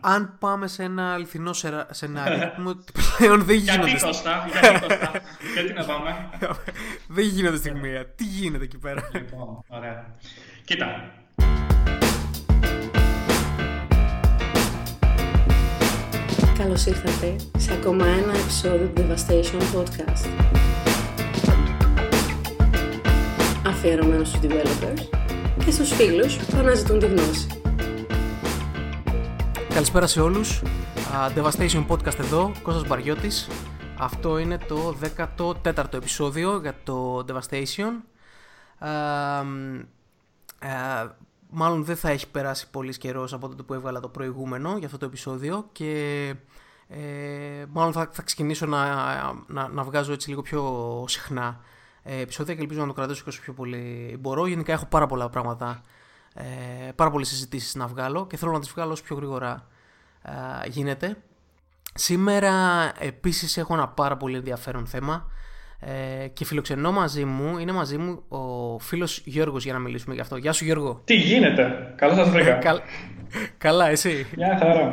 αν πάμε σε ένα αληθινό σενάριο, πούμε ότι πλέον δεν γίνονται. Γιατί Κώστα, γιατί Κώστα, γιατί να πάμε; δεν γίνονται στιγμία. Τι γίνεται εκεί πέρα; Λοιπόν, ωραία. Κοίτα. Καλώς ήρθατε σε ακόμα ένα επεισόδιο του Devastation Podcast. Αφιερωμένος στους developers και στους φίλους που αναζητούν τη γνώση. Καλησπέρα σε όλους. Uh, Devastation Podcast εδώ, Κώστας Μπαριώτης. Αυτό είναι το 14ο επεισόδιο για το Devastation. Uh, uh, μάλλον δεν θα έχει περάσει πολύ καιρός από τότε που έβγαλα το προηγούμενο για αυτό το επεισόδιο και ε, μάλλον θα, θα ξεκινήσω να, να, να, βγάζω έτσι λίγο πιο συχνά ε, επεισόδια και ελπίζω να το κρατήσω όσο πιο πολύ μπορώ. Γενικά έχω πάρα πολλά πράγματα ε, πάρα πολλές συζητήσεις να βγάλω και θέλω να τις βγάλω όσο πιο γρήγορα ε, γίνεται. Σήμερα επίσης έχω ένα πάρα πολύ ενδιαφέρον θέμα ε, και φιλοξενώ μαζί μου, είναι μαζί μου ο φίλος Γιώργος για να μιλήσουμε γι' αυτό. Γεια σου Γιώργο. Τι γίνεται, καλώς σας βρήκα. καλά, εσύ. Γεια χαρά.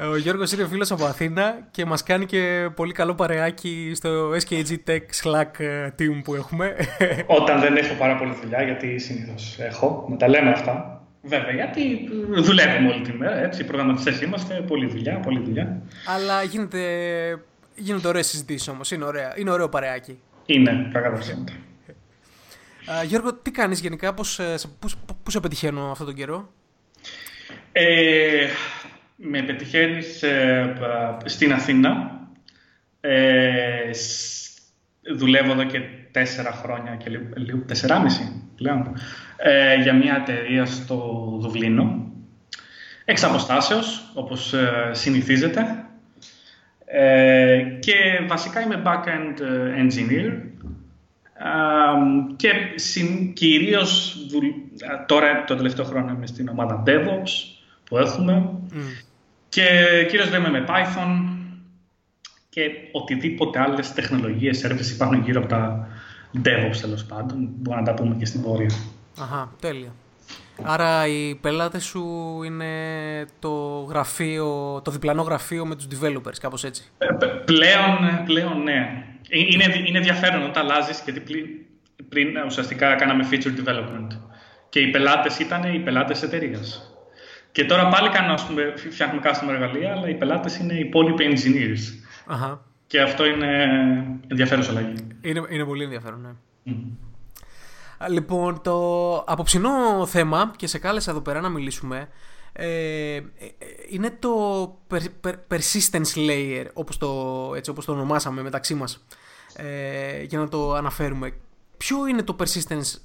Ο Γιώργος είναι φίλος από Αθήνα και μας κάνει και πολύ καλό παρεάκι στο SKG Tech Slack ε, team που έχουμε. Όταν δεν έχω πάρα πολύ δουλειά, γιατί συνήθως έχω, να τα λέμε αυτά. Βέβαια, γιατί δουλεύουμε όλη τη μέρα, έτσι, οι προγραμματιστές είμαστε, πολλή δουλειά, πολλή δουλειά. Αλλά γίνεται, γίνονται ωραίες συζητήσεις όμως, είναι, ωραία, είναι ωραίο παρεάκι. Είναι, κακά Γιώργο, τι κάνεις γενικά, πώς, ε, πώς, πώς σε πετυχαίνω αυτόν τον καιρό; Ε, με πετυχαίνεις ε, στην Αθήνα. Ε, δουλεύω εδώ και τέσσερα χρόνια και λίγο, τεσσεράμιση πλέον, ε, για μια εταιρεία στο Δουβλίνο. Εξ αποστάσεως, όπως ε, συνηθίζεται. Ε, και βασικά είμαι back-end engineer και συν, κυρίως τώρα το τελευταίο χρόνο είμαι στην ομάδα DevOps που έχουμε και κυρίως λέμε με Python και οτιδήποτε άλλες τεχνολογίες, services υπάρχουν γύρω από τα DevOps τέλος πάντων. Μπορούμε να τα πούμε και στην πορεία. Αχα, τέλεια. Άρα οι πελάτες σου είναι το γραφείο, το διπλανό γραφείο με τους developers, κάπως έτσι. Ε, πλέον, πλέον ναι. Ε, είναι, είναι ενδιαφέρον όταν αλλάζεις γιατί πριν, πριν ουσιαστικά κάναμε feature development και οι πελάτες ήταν οι πελάτες εταιρείας. Και τώρα πάλι κάνουμε, ας πούμε, φτιάχνουμε custom εργαλεία, αλλά οι πελάτες είναι οι υπόλοιποι engineers. Αχα. Και αυτό είναι ενδιαφέρον αλλαγή. Είναι, είναι πολύ ενδιαφέρον, ναι. Λοιπόν, το απόψινό θέμα και σε κάλεσα εδώ πέρα να μιλήσουμε ε, ε είναι το persistence layer όπως το, έτσι, όπως το ονομάσαμε μεταξύ μας ε, για να το αναφέρουμε. Ποιο είναι το persistence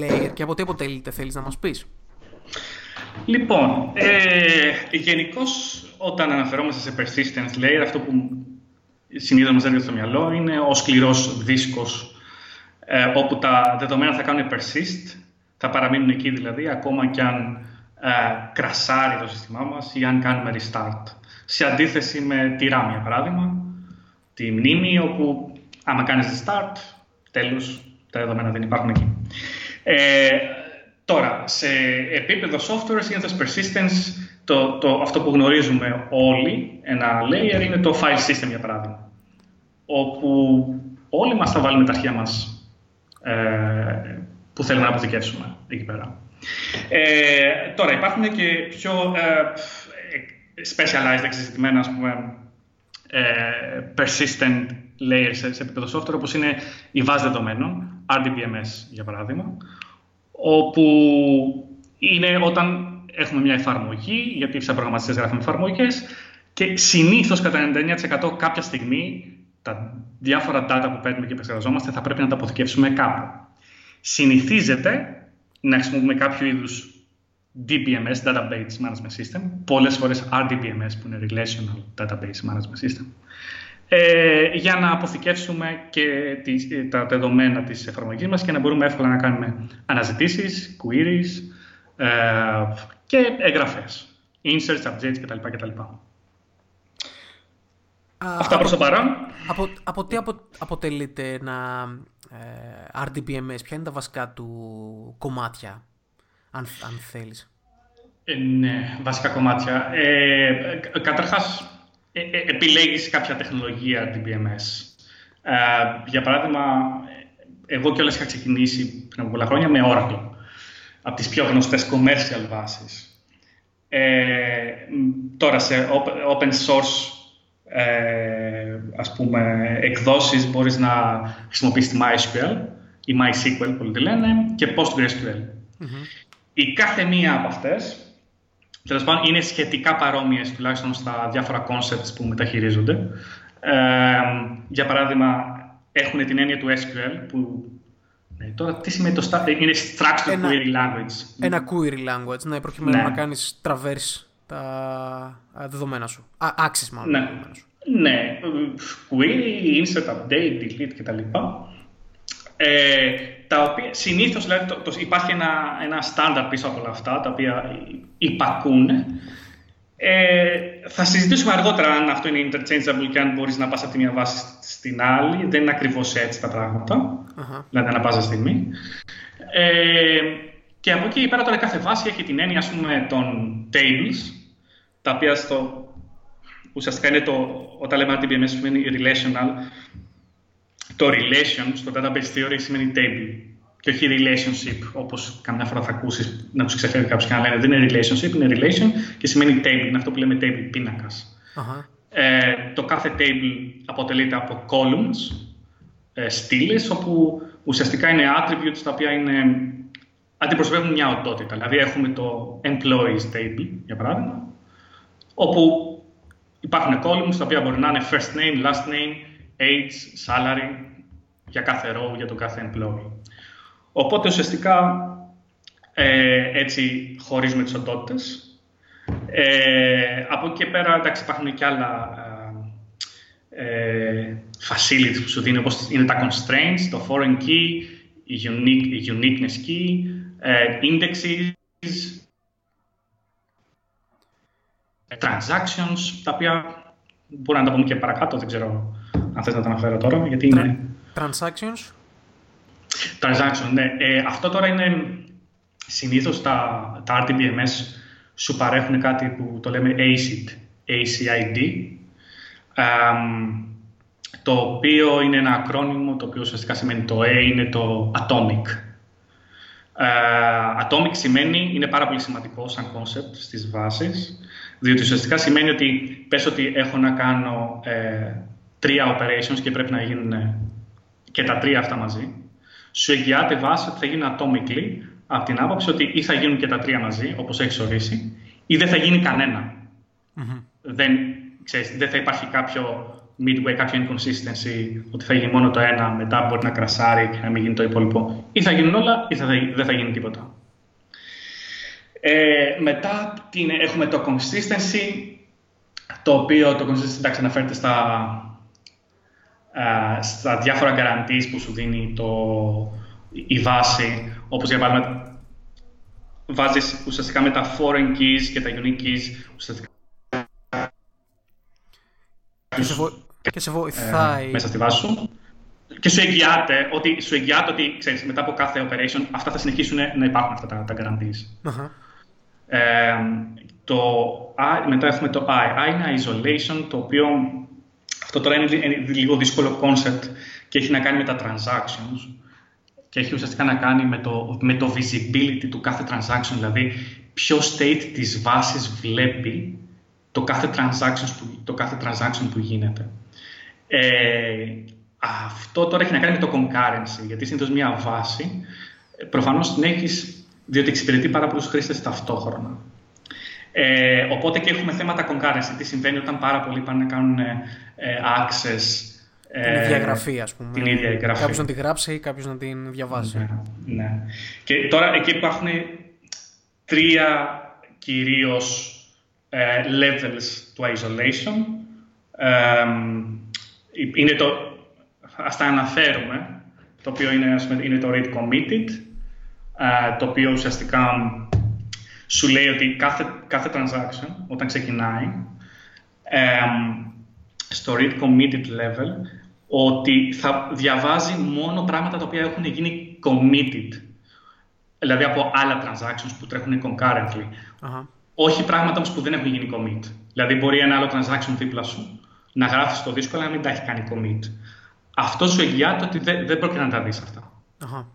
layer και από τι αποτελείται θέλεις να μας πεις; Λοιπόν, ε, γενικώς όταν αναφερόμαστε σε persistence layer, αυτό που συνήθως μας έρχεται στο μυαλό είναι ο σκληρός δίσκος, ε, όπου τα δεδομένα θα κάνουν persist, θα παραμείνουν εκεί δηλαδή, ακόμα και αν ε, κρασάρει το σύστημά μας ή αν κάνουμε restart. Σε αντίθεση με τη RAM, για παράδειγμα, τη μνήμη, όπου άμα κάνεις restart, τέλος, τα δεδομένα δεν υπάρχουν εκεί. Ε, Τώρα, σε επίπεδο software, συνήθως persistence, το, το, αυτό που γνωρίζουμε όλοι, ένα layer, είναι το file system, για παράδειγμα. Όπου όλοι μας θα βάλουμε τα αρχεία μας ε, που θέλουμε να αποθηκεύσουμε εκεί πέρα. Ε, τώρα, υπάρχουν και πιο ε, specialized, εξειδικευμένα, ας πούμε, ε, persistent layers σε, σε επίπεδο software, όπως είναι η βάση δεδομένων, RDBMS, για παράδειγμα, όπου είναι όταν έχουμε μια εφαρμογή, γιατί σαν προγραμματιστές γράφουμε εφαρμογές και συνήθως κατά 99% κάποια στιγμή τα διάφορα data που παίρνουμε και επεξεργαζόμαστε θα πρέπει να τα αποθηκεύσουμε κάπου. Συνηθίζεται να χρησιμοποιούμε κάποιο είδους DBMS, Database Management System, πολλές φορές RDBMS που είναι Relational Database Management System, ε, για να αποθηκεύσουμε και τις, ε, τα δεδομένα της εφαρμογής μας και να μπορούμε εύκολα να κάνουμε αναζητήσεις, queries ε, και εγγραφές, inserts, updates κτλ. κτλ. Αυτά προς το παρόν. Από, από τι απο, αποτελείται ένα ε, RDBMS, ποια είναι τα βασικά του κομμάτια, αν, αν θέλεις; Ε, ναι, βασικά κομμάτια. Ε, καταρχάς, ε, ε, επιλέγεις κάποια τεχνολογία DBMS. Ε, για παράδειγμα, εγώ κιόλας είχα ξεκινήσει πριν από πολλά χρόνια με Oracle, από τις πιο γνωστές commercial βάσεις. Ε, τώρα σε open source ε, ας πούμε, εκδόσεις μπορείς να χρησιμοποιήσεις MySQL ή MySQL που τη λένε και PostgreSQL. Η κάθε μία από αυτές τέλος πάντων είναι σχετικά παρόμοιες τουλάχιστον στα διάφορα concepts που μεταχειρίζονται. Ε, για παράδειγμα, έχουν την έννοια του SQL που ναι, τώρα τι σημαίνει το static, είναι structured ένα, query language. Ένα query language, ναι, προκειμένου ναι. να κάνεις traverse τα δεδομένα σου. Α, access μάλλον. Ναι. ναι. Query, insert, update, delete κτλ. Ε, τα οποία συνήθως δηλαδή, το, το, υπάρχει ένα, ένα στάνταρ πίσω από όλα αυτά, τα οποία υπακούν. Ε, θα συζητήσουμε αργότερα αν αυτό είναι interchangeable και αν μπορείς να πας από τη μία βάση στην άλλη. Δεν είναι ακριβώς έτσι τα πράγματα, uh-huh. δηλαδή ανά πάσα στιγμή. Ε, και από εκεί πέρα τώρα κάθε βάση έχει την έννοια ας πούμε, των tables, τα οποία στο, ουσιαστικά είναι το, όταν λέμε DBMS σημαίνει relational, το relation στο database theory σημαίνει table και όχι relationship, όπως καμιά φορά θα ακούσεις να τους ξεφεύγει κάποιος και να λένε δεν είναι relationship, είναι relation και σημαίνει table, είναι αυτό που λέμε table πίνακας. Uh-huh. Ε, το κάθε table αποτελείται από columns, ε, στήλες, όπου ουσιαστικά είναι attributes τα οποία είναι, αντιπροσωπεύουν μια οντότητα. Δηλαδή έχουμε το employees table, για παράδειγμα, όπου υπάρχουν columns τα οποία μπορεί να είναι first name, last name, age, salary για κάθε row, για το κάθε employee. Οπότε ουσιαστικά ε, έτσι χωρίζουμε τις οντότητες. Ε, από εκεί και πέρα εντάξει, υπάρχουν και άλλα ε, ε facilities που σου δίνει όπως είναι τα constraints, το foreign key, η, unique, η uniqueness key, ε, indexes, transactions, τα οποία μπορούμε να τα πούμε και παρακάτω, δεν ξέρω αν θες να τα αναφέρω τώρα, γιατί είναι... Transactions. Transactions, ναι. Ε, αυτό τώρα είναι συνήθως τα, τα RTBMS σου παρέχουν κάτι που το λέμε ACID, ACID, το οποίο είναι ένα ακρόνιμο, το οποίο ουσιαστικά σημαίνει το A είναι το Atomic. Uh, atomic σημαίνει, είναι πάρα πολύ σημαντικό σαν concept στις βάσεις, διότι ουσιαστικά σημαίνει ότι πες ότι έχω να κάνω ε, τρία operations και πρέπει να γίνουν και τα τρία αυτά μαζί, σου εγγυάται βάση ότι θα γίνουν atomically από την άποψη ότι ή θα γίνουν και τα τρία μαζί, όπως έχεις ορίσει, ή δεν θα γίνει Δεν, ξέρεις, δεν θα υπάρχει κάποιο midway, κάποιο inconsistency, ότι θα γίνει μόνο το ένα, μετά μπορεί να κρασάρει και να μην γίνει το υπόλοιπο. Ή θα γίνουν όλα, ή θα, δεν θα γίνει τίποτα. Ε, μετά την, έχουμε το consistency, το οποίο το consistency εντάξει, αναφέρεται στα, α, στα διάφορα guarantees που σου δίνει το, η βάση, όπως για παράδειγμα βάζεις ουσιαστικά με τα foreign keys και τα unique keys ουσιαστικά και σε, βο... και σε βοηθάει ε, μέσα στη βάση σου και σου εγγυάται ότι, σου εγγυάται ότι ξέρεις, μετά από κάθε operation αυτά θα συνεχίσουν να υπάρχουν αυτά τα, τα guarantees. Uh-huh. Ε, το I, μετά έχουμε το I. I είναι isolation, το οποίο αυτό τώρα είναι, είναι λίγο δύσκολο concept και έχει να κάνει με τα transactions και έχει ουσιαστικά να κάνει με το, με το visibility του κάθε transaction, δηλαδή ποιο state της βάσης βλέπει το κάθε transaction που, το κάθε transaction που γίνεται. Ε, αυτό τώρα έχει να κάνει με το concurrency, γιατί συνήθως μια βάση προφανώς την έχεις διότι εξυπηρετεί πάρα πολλούς χρήστες ταυτόχρονα. Ε, οπότε και έχουμε θέματα concurrency. Τι συμβαίνει όταν πάρα πολλοί πάνε να κάνουν ε, access την ίδια εγγραφή, ας πούμε. Την ίδια εγγραφή. Κάποιος να την γράψει ή κάποιος να την διαβάσει. Ναι, ναι. Και τώρα εκεί υπάρχουν τρία κυρίως ε, levels του isolation. Ε, είναι το, ας τα αναφέρουμε, το οποίο είναι, είναι το read committed, ε, το οποίο ουσιαστικά σου λέει ότι κάθε, κάθε transaction όταν ξεκινάει στο read committed level ότι θα διαβάζει μόνο πράγματα τα οποία έχουν γίνει committed. Δηλαδή από άλλα transactions που τρέχουν concurrently. Όχι πράγματα όμως που δεν έχουν γίνει commit. Δηλαδή μπορεί ένα άλλο transaction δίπλα σου να γράφεις στο δίσκο αλλά να μην τα έχει κάνει commit. Αυτό σου εγγυάται ότι δεν, δεν πρόκειται να τα δεις αυτά.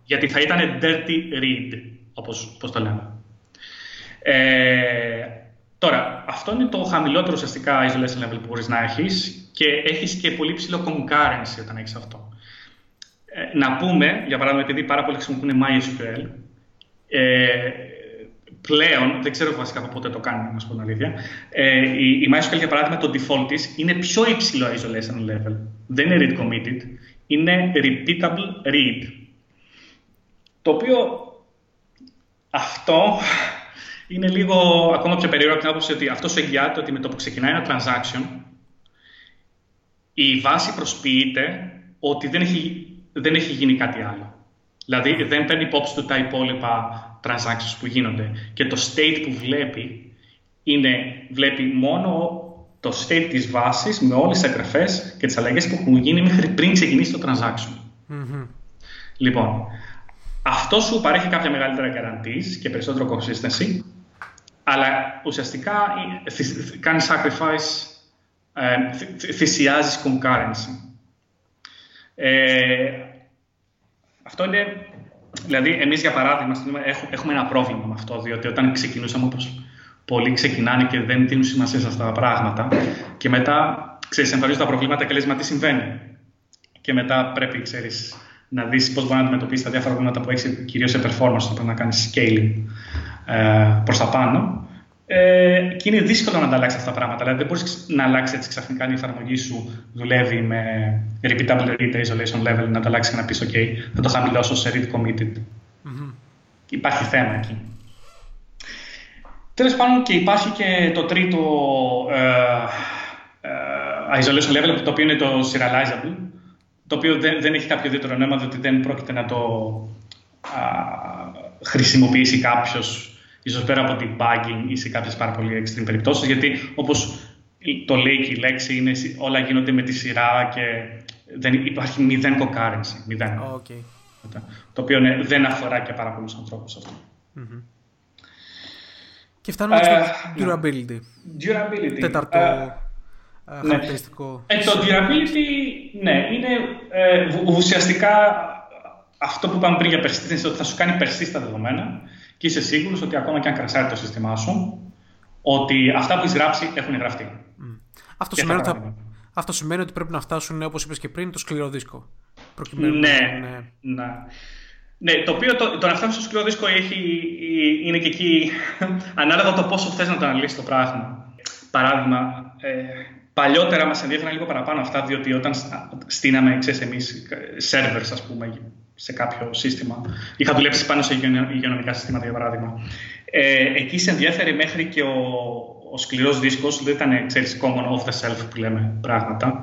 Γιατί θα ήταν dirty read, όπως, όπως το λέμε. Ε, τώρα, αυτό είναι το χαμηλότερο ουσιαστικά isolation level που μπορείς να έχεις και έχεις και πολύ ψηλό concurrency όταν έχεις αυτό. Ε, να πούμε, για παράδειγμα, επειδή πάρα πολλοί χρησιμοποιούν MySQL, ε, πλέον, δεν ξέρω βασικά από πότε το κάνει, να σου πω την αλήθεια, ε, η, η MySQL για παράδειγμα το default της είναι πιο υψηλό isolation level. Δεν είναι read committed, είναι repeatable read. Το οποίο αυτό είναι λίγο ακόμα πιο περίεργο από την άποψη ότι αυτό σου εγγυάται ότι με το που ξεκινάει ένα transaction η βάση προσποιείται ότι δεν έχει, δεν έχει γίνει κάτι άλλο. Δηλαδή δεν παίρνει υπόψη του τα υπόλοιπα transactions που γίνονται. Και το state που βλέπει είναι, βλέπει μόνο το state της βάσης με όλες τις εγγραφές και τις αλλαγές που έχουν γίνει μέχρι πριν ξεκινήσει το transaction. Λοιπόν, αυτό σου παρέχει κάποια μεγαλύτερα guarantees και περισσότερο consistency, αλλά ουσιαστικά κάνεις sacrifice, ε, θυσιάζεις concurrency. Ε, αυτό είναι Δηλαδή, εμείς για παράδειγμα, έχουμε ένα πρόβλημα με αυτό, διότι όταν ξεκινούσαμε όπως πολλοί ξεκινάνε και δεν δίνουν σημασία σε αυτά τα πράγματα, και μετά ξέρεις, εμφανίζονται τα προβλήματα και λες, μα τι συμβαίνει; Και μετά πρέπει, ξέρεις, να δεις πώς μπορεί να αντιμετωπίσεις τα διάφορα προβλήματα που έχεις κυρίως σε performance, όταν να κάνεις scaling ε, προς τα πάνω. Ε, και είναι δύσκολο να τα αλλάξει αυτά τα πράγματα. Δηλαδή, δεν μπορείς να αλλάξει έτσι ξαφνικά αν η εφαρμογή σου δουλεύει με repeatable read isolation level, να τα αλλάξει και να πει: OK, θα το χαμηλώσω σε read committed. Mm-hmm. Υπάρχει θέμα εκεί. Τέλος πάντων, και υπάρχει και το τρίτο ε, ε, isolation level, το οποίο είναι το serializable, το οποίο δεν, δεν έχει κάποιο ιδιαίτερο νόημα, διότι δεν πρόκειται να το α, χρησιμοποιήσει κάποιος ίσως πέρα από debugging ή σε κάποιες πάρα πολύ extreme περιπτώσεις, γιατί όπως το λέει και η λέξη, είναι, όλα γίνονται με τη σειρά και δεν υπάρχει μηδέν concurrency, μηδέν. Okay. Το οποίο ναι, δεν αφορά και πάρα πολλούς ανθρώπους αυτό. Mm-hmm. Και φτάνουμε ε, στο ναι. durability. Durability. Τέταρτο ε, ε ναι. χαρακτηριστικό. Ε, το durability, ναι, είναι ε, ουσιαστικά αυτό που είπαμε πριν για persistence, ότι θα σου κάνει persist τα δεδομένα και είσαι σίγουρος ότι ακόμα και αν κρασάρει το σύστημά σου, ότι αυτά που έχεις γράψει έχουν γραφτεί. Αυτό, σημαίνει ότι αυτό σημαίνει ότι πρέπει να φτάσουν, όπως είπες και πριν, το σκληρό δίσκο. Προκειμένου ναι, ναι. ναι. Ναι, το οποίο το, το να φτάσει στο σκληρό δίσκο έχει, είναι και εκεί ανάλογα το πόσο θες να το αναλύσεις το πράγμα. Παράδειγμα, ε, παλιότερα μας ενδιαφέραν λίγο παραπάνω αυτά, διότι όταν στείναμε, ξέρεις, εμείς servers, ας πούμε, σε κάποιο σύστημα. Είχα δουλέψει πάνω σε υγειονομικά συστήματα, για παράδειγμα. Ε, εκεί σε ενδιαφέρει μέχρι και ο, ο σκληρός δίσκος, δεν ήταν, ξέρεις, common off the shelf που λέμε πράγματα.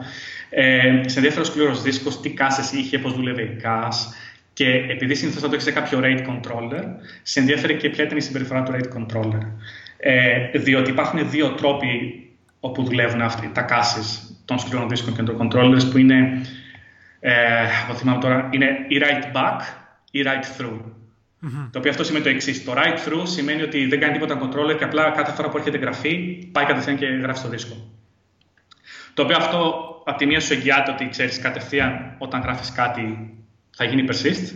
Ε, σε ενδιαφέρει ο σκληρός δίσκος, τι κάσες είχε, πώς δούλευε η CAS, και επειδή συνήθως θα το έχεις σε κάποιο rate controller, σε ενδιαφέρει και ποια ήταν η συμπεριφορά του rate controller. Ε, διότι υπάρχουν δύο τρόποι όπου δουλεύουν αυτοί, τα cases των σκληρών δίσκων και των controllers, που είναι ε, από θυμάμαι τώρα, είναι η write back ή write through. Mm-hmm. Το οποίο αυτό σημαίνει το εξής. Το write through σημαίνει ότι δεν κάνει τίποτα controller και απλά κάθε φορά που έρχεται γραφή πάει κατευθείαν και γράφει στο δίσκο. Το οποίο αυτό από τη μία σου εγγυάται ότι ξέρεις κατευθείαν όταν γράφεις κάτι θα γίνει persist.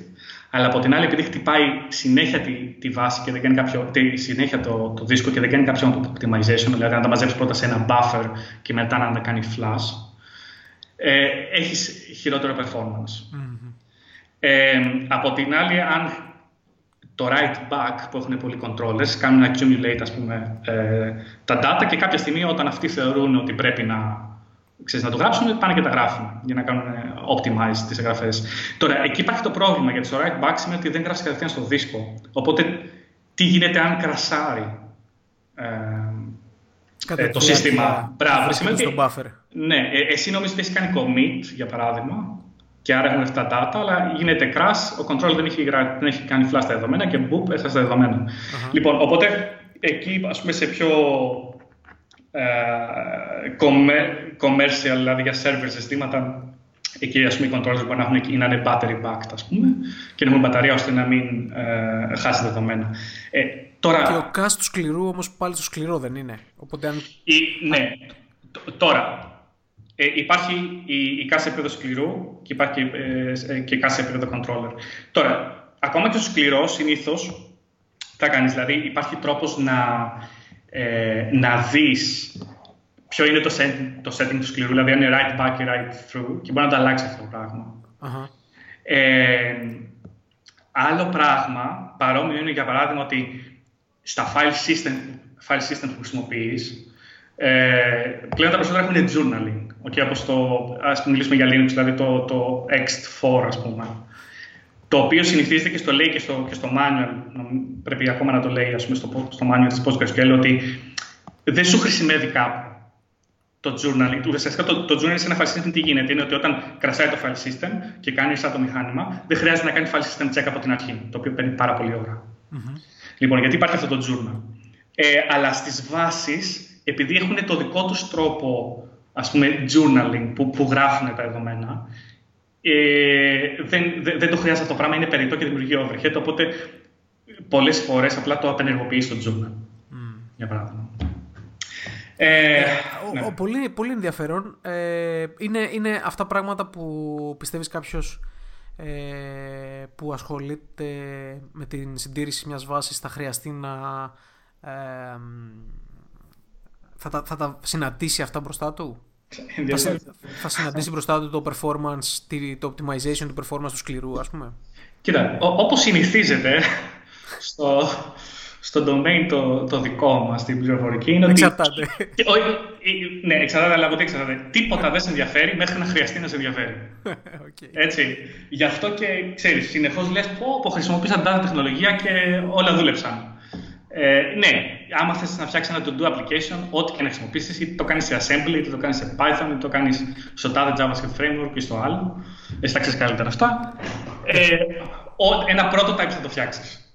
Αλλά από την άλλη, επειδή χτυπάει συνέχεια τη, τη βάση και δεν κάνει κάποιο, τη, συνέχεια το, το δίσκο και δεν κάνει κάποιο optimization, δηλαδή να τα μαζέψεις πρώτα σε ένα buffer και μετά να τα κάνει flash, ε, έχεις χειρότερο performance. Ε, από την άλλη, αν το write back που έχουν πολλοί controllers κάνουν accumulate ας πούμε, ε, τα data και κάποια στιγμή όταν αυτοί θεωρούν ότι πρέπει να, ξέρεις, να το γράψουν, πάνε και τα γράφουν για να κάνουν optimize τις εγγραφές. Τώρα, εκεί υπάρχει το πρόβλημα γιατί το write back σημαίνει ότι δεν γράφεις κατευθείαν στο δίσκο. Οπότε, τι γίνεται αν κρασάρει. Ε, ε, το σύστημα; Μπράβο, σημαίνει ότι. Buffer. Ναι, ε, εσύ νομίζεις ότι έχει κάνει commit, για παράδειγμα, και άρα έχουν αυτά τα data, αλλά γίνεται crash, ο controller δεν έχει, δεν έχει κάνει flash τα δεδομένα και boop, έχασε τα δεδομένα. Uh-huh. Λοιπόν, οπότε εκεί, ας πούμε, σε πιο ε, commercial, δηλαδή για server συστήματα, εκεί ας πούμε οι controllers μπορεί να, έχουν, να είναι battery backed, ας πούμε, και να έχουν μπαταρία ώστε να μην ε, χάσει δεδομένα. Ε, Τώρα... Και ο cast του σκληρού όμως πάλι στο σκληρό δεν είναι. Οπότε αν... η, ναι. Τώρα, ε, υπάρχει η, η κάθε επίπεδο σκληρού και υπάρχει ε, ε, και κάθε επίπεδο controller. Τώρα, ακόμα και στο σκληρός συνήθως θα κάνεις. Δηλαδή, υπάρχει τρόπος να, ε, να δεις ποιο είναι το, setting, το setting του σκληρού, δηλαδή αν είναι right back ή right through και μπορεί να το αλλάξει αυτό το πράγμα. Uh-huh. Ε, άλλο πράγμα, παρόμοιο είναι για παράδειγμα ότι στα file system, file system που χρησιμοποιείς, ε, πλέον τα περισσότερα έχουν journaling. Okay, όπως το, ας μιλήσουμε για Linux, δηλαδή το, το ext4 ας πούμε. Το οποίο συνηθίζεται και στο λέει και στο, και στο manual, πρέπει ακόμα να το λέει ας πούμε, στο, στο manual της PostgreSQL, ότι δεν σου χρησιμεύει κάπου το journaling. Ουσιαστικά το, το journaling σε ένα file system τι γίνεται, είναι ότι όταν κρασάει το file system και κάνει σαν το μηχάνημα, δεν χρειάζεται να κάνει file system check από την αρχή, το οποίο παίρνει πάρα πολύ ώρα. Mm-hmm. Λοιπόν, γιατί υπάρχει αυτό το journal. Ε, αλλά στις βάσεις επειδή έχουν το δικό τους τρόπο ας πούμε, journaling που, που γράφουν τα δεδομένα, ε, δεν, δεν, δεν, το χρειάζεται αυτό το πράγμα, είναι περιττό και δημιουργεί overhead, οπότε πολλές φορές απλά το απενεργοποιείς στο journal, mm. για παράδειγμα. Ε, ε, ναι. ο, πολύ, πολύ ενδιαφέρον. Ε, είναι, είναι αυτά πράγματα που πιστεύεις κάποιος ε, που ασχολείται με την συντήρηση μιας βάσης θα χρειαστεί να ε, θα τα, θα τα συναντήσει αυτά μπροστά του; θα, θα συναντήσει μπροστά του το performance, το optimization του performance του σκληρού, ας πούμε; Κοίτα, όπως συνηθίζεται στο, στο domain το, το δικό μας στην πληροφορική είναι ότι. Εξαρτάται. ναι, εξαρτάται, αλλά από τι εξαρτάται. Τίποτα δεν σε ενδιαφέρει μέχρι να χρειαστεί να σε ενδιαφέρει. okay. Έτσι. Γι' αυτό και ξέρεις, συνεχώς λες: Πω, πω χρησιμοποίησα data τεχνολογία και όλα δούλεψαν. Ε, ναι, άμα θες να φτιάξεις ένα to-do application, ό,τι και να χρησιμοποιήσεις, είτε το κάνεις σε assembly, είτε το κάνεις σε Python, είτε το κάνεις στο τάδε JavaScript framework ή στο άλλο. Εσύ τα ξέρεις καλύτερα αυτά. Ε, ένα prototype θα το φτιάξεις.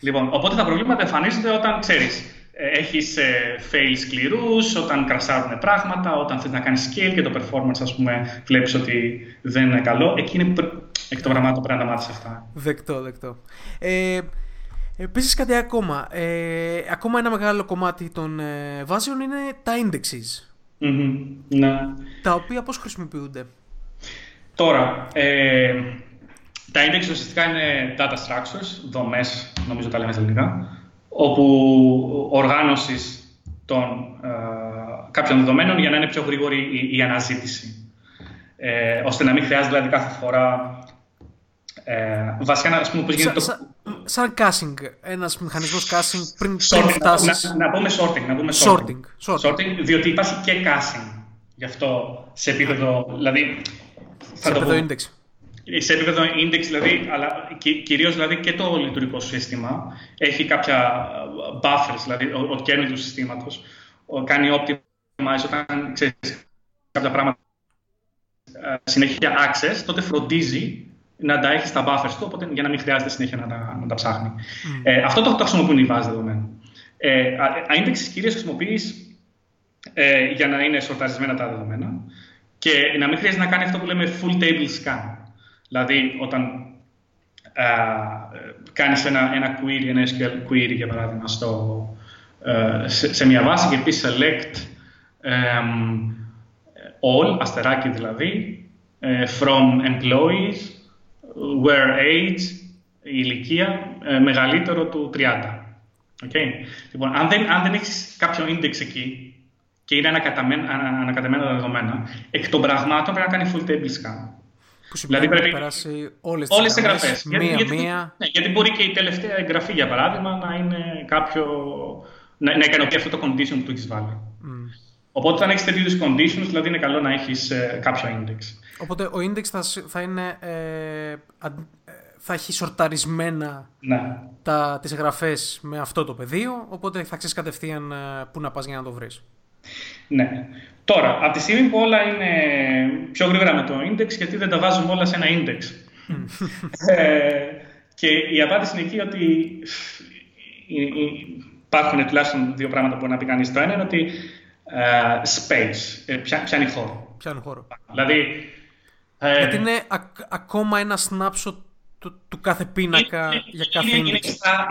Λοιπόν, οπότε τα προβλήματα εμφανίζονται όταν ξέρεις, ε, έχεις ε, fail σκληρούς, όταν κρασάρουν πράγματα, όταν θες να κάνεις scale και το performance, ας πούμε, βλέπεις ότι δεν είναι καλό. Εκεί είναι εκ των πραγμάτων πρέπει να τα μάθεις αυτά. Δεκτό, δεκτό. Ε, Επίσης κάτι ακόμα. Ε, ακόμα ένα μεγάλο κομμάτι των ε, βάσεων είναι τα indexes. ναι. Τα οποία πώς χρησιμοποιούνται; Τώρα, ε, τα indexes ουσιαστικά είναι data structures, δομές, νομίζω τα λέμε στα ελληνικά, όπου οργάνωσης των ε, κάποιων δεδομένων για να είναι πιο γρήγορη η, η αναζήτηση. Ε, ώστε να μην χρειάζεται δηλαδή κάθε φορά ε, βασικά, ας πούμε, πώς γίνεται το... Σαν caching, ένας μηχανισμός caching πριν, πριν φτάσεις... Να, να, πούμε sorting, να πούμε sorting. Sorting, sorting. sorting. διότι υπάρχει και caching. Γι' αυτό σε επίπεδο, δηλαδή... σε επίπεδο index. Σε επίπεδο index, δηλαδή, αλλά κυρίως δηλαδή και το λειτουργικό σύστημα έχει κάποια buffers, δηλαδή ο, ο κέρνος του συστήματος κάνει optimize όταν ξέρεις κάποια πράγματα ε, συνέχεια access, τότε φροντίζει να τα έχει στα buffers του, οπότε για να μην χρειάζεται συνέχεια να τα, να τα ψάχνει. Mm. Ε, αυτό το, το χρησιμοποιούν οι βάσει δεδομένων. Ε, Αίντεξη κυρίως χρησιμοποιείς ε, για να είναι σορταρισμένα τα δεδομένα και να μην χρειάζεται να κάνει αυτό που λέμε full table scan. Δηλαδή, όταν ε, κάνεις ένα, ένα query, ένα SQL query, για παράδειγμα, στο, ε, σε, σε, μια βάση και πεις select all, αστεράκι δηλαδή, ε, from employees were age, η ηλικία, ε, μεγαλύτερο του 30. Okay. Λοιπόν, αν δεν, αν δεν έχεις κάποιο index εκεί και είναι ανακατεμένα, ανακατεμένα τα δεδομένα, εκ των πραγμάτων πρέπει να κάνει full table scan. Που δηλαδή πρέπει να περάσει όλες τις, όλες εγγραφές. Μία, γιατί, μία. Ναι, γιατί μπορεί και η τελευταία εγγραφή, για παράδειγμα, να είναι κάποιο... να, να ικανοποιεί αυτό το condition που του έχεις βάλει. Mm. Οπότε, όταν έχεις τέτοιου conditions, δηλαδή είναι καλό να έχεις ε, κάποιο index. Οπότε ο index θα, θα είναι. Ε, ε, θα έχει σορταρισμένα ναι. τα, τις εγγραφές με αυτό το πεδίο, οπότε θα ξέρεις κατευθείαν ε, πού να πας για να το βρεις. Ναι. Τώρα, από τη στιγμή που όλα είναι πιο γρήγορα με το index, γιατί δεν τα βάζουμε όλα σε ένα index. ε, και η απάντηση είναι εκεί ότι υπάρχουν τουλάχιστον δύο πράγματα που μπορεί να πει κανείς. Το ένα είναι ότι uh, space, ε, πιάνει χώρο. Πιάνει χώρο. Δηλαδή, ε, Γιατί είναι ακόμα ένα snapshot του, του κάθε πίνακα είναι, για κάθε είναι, index.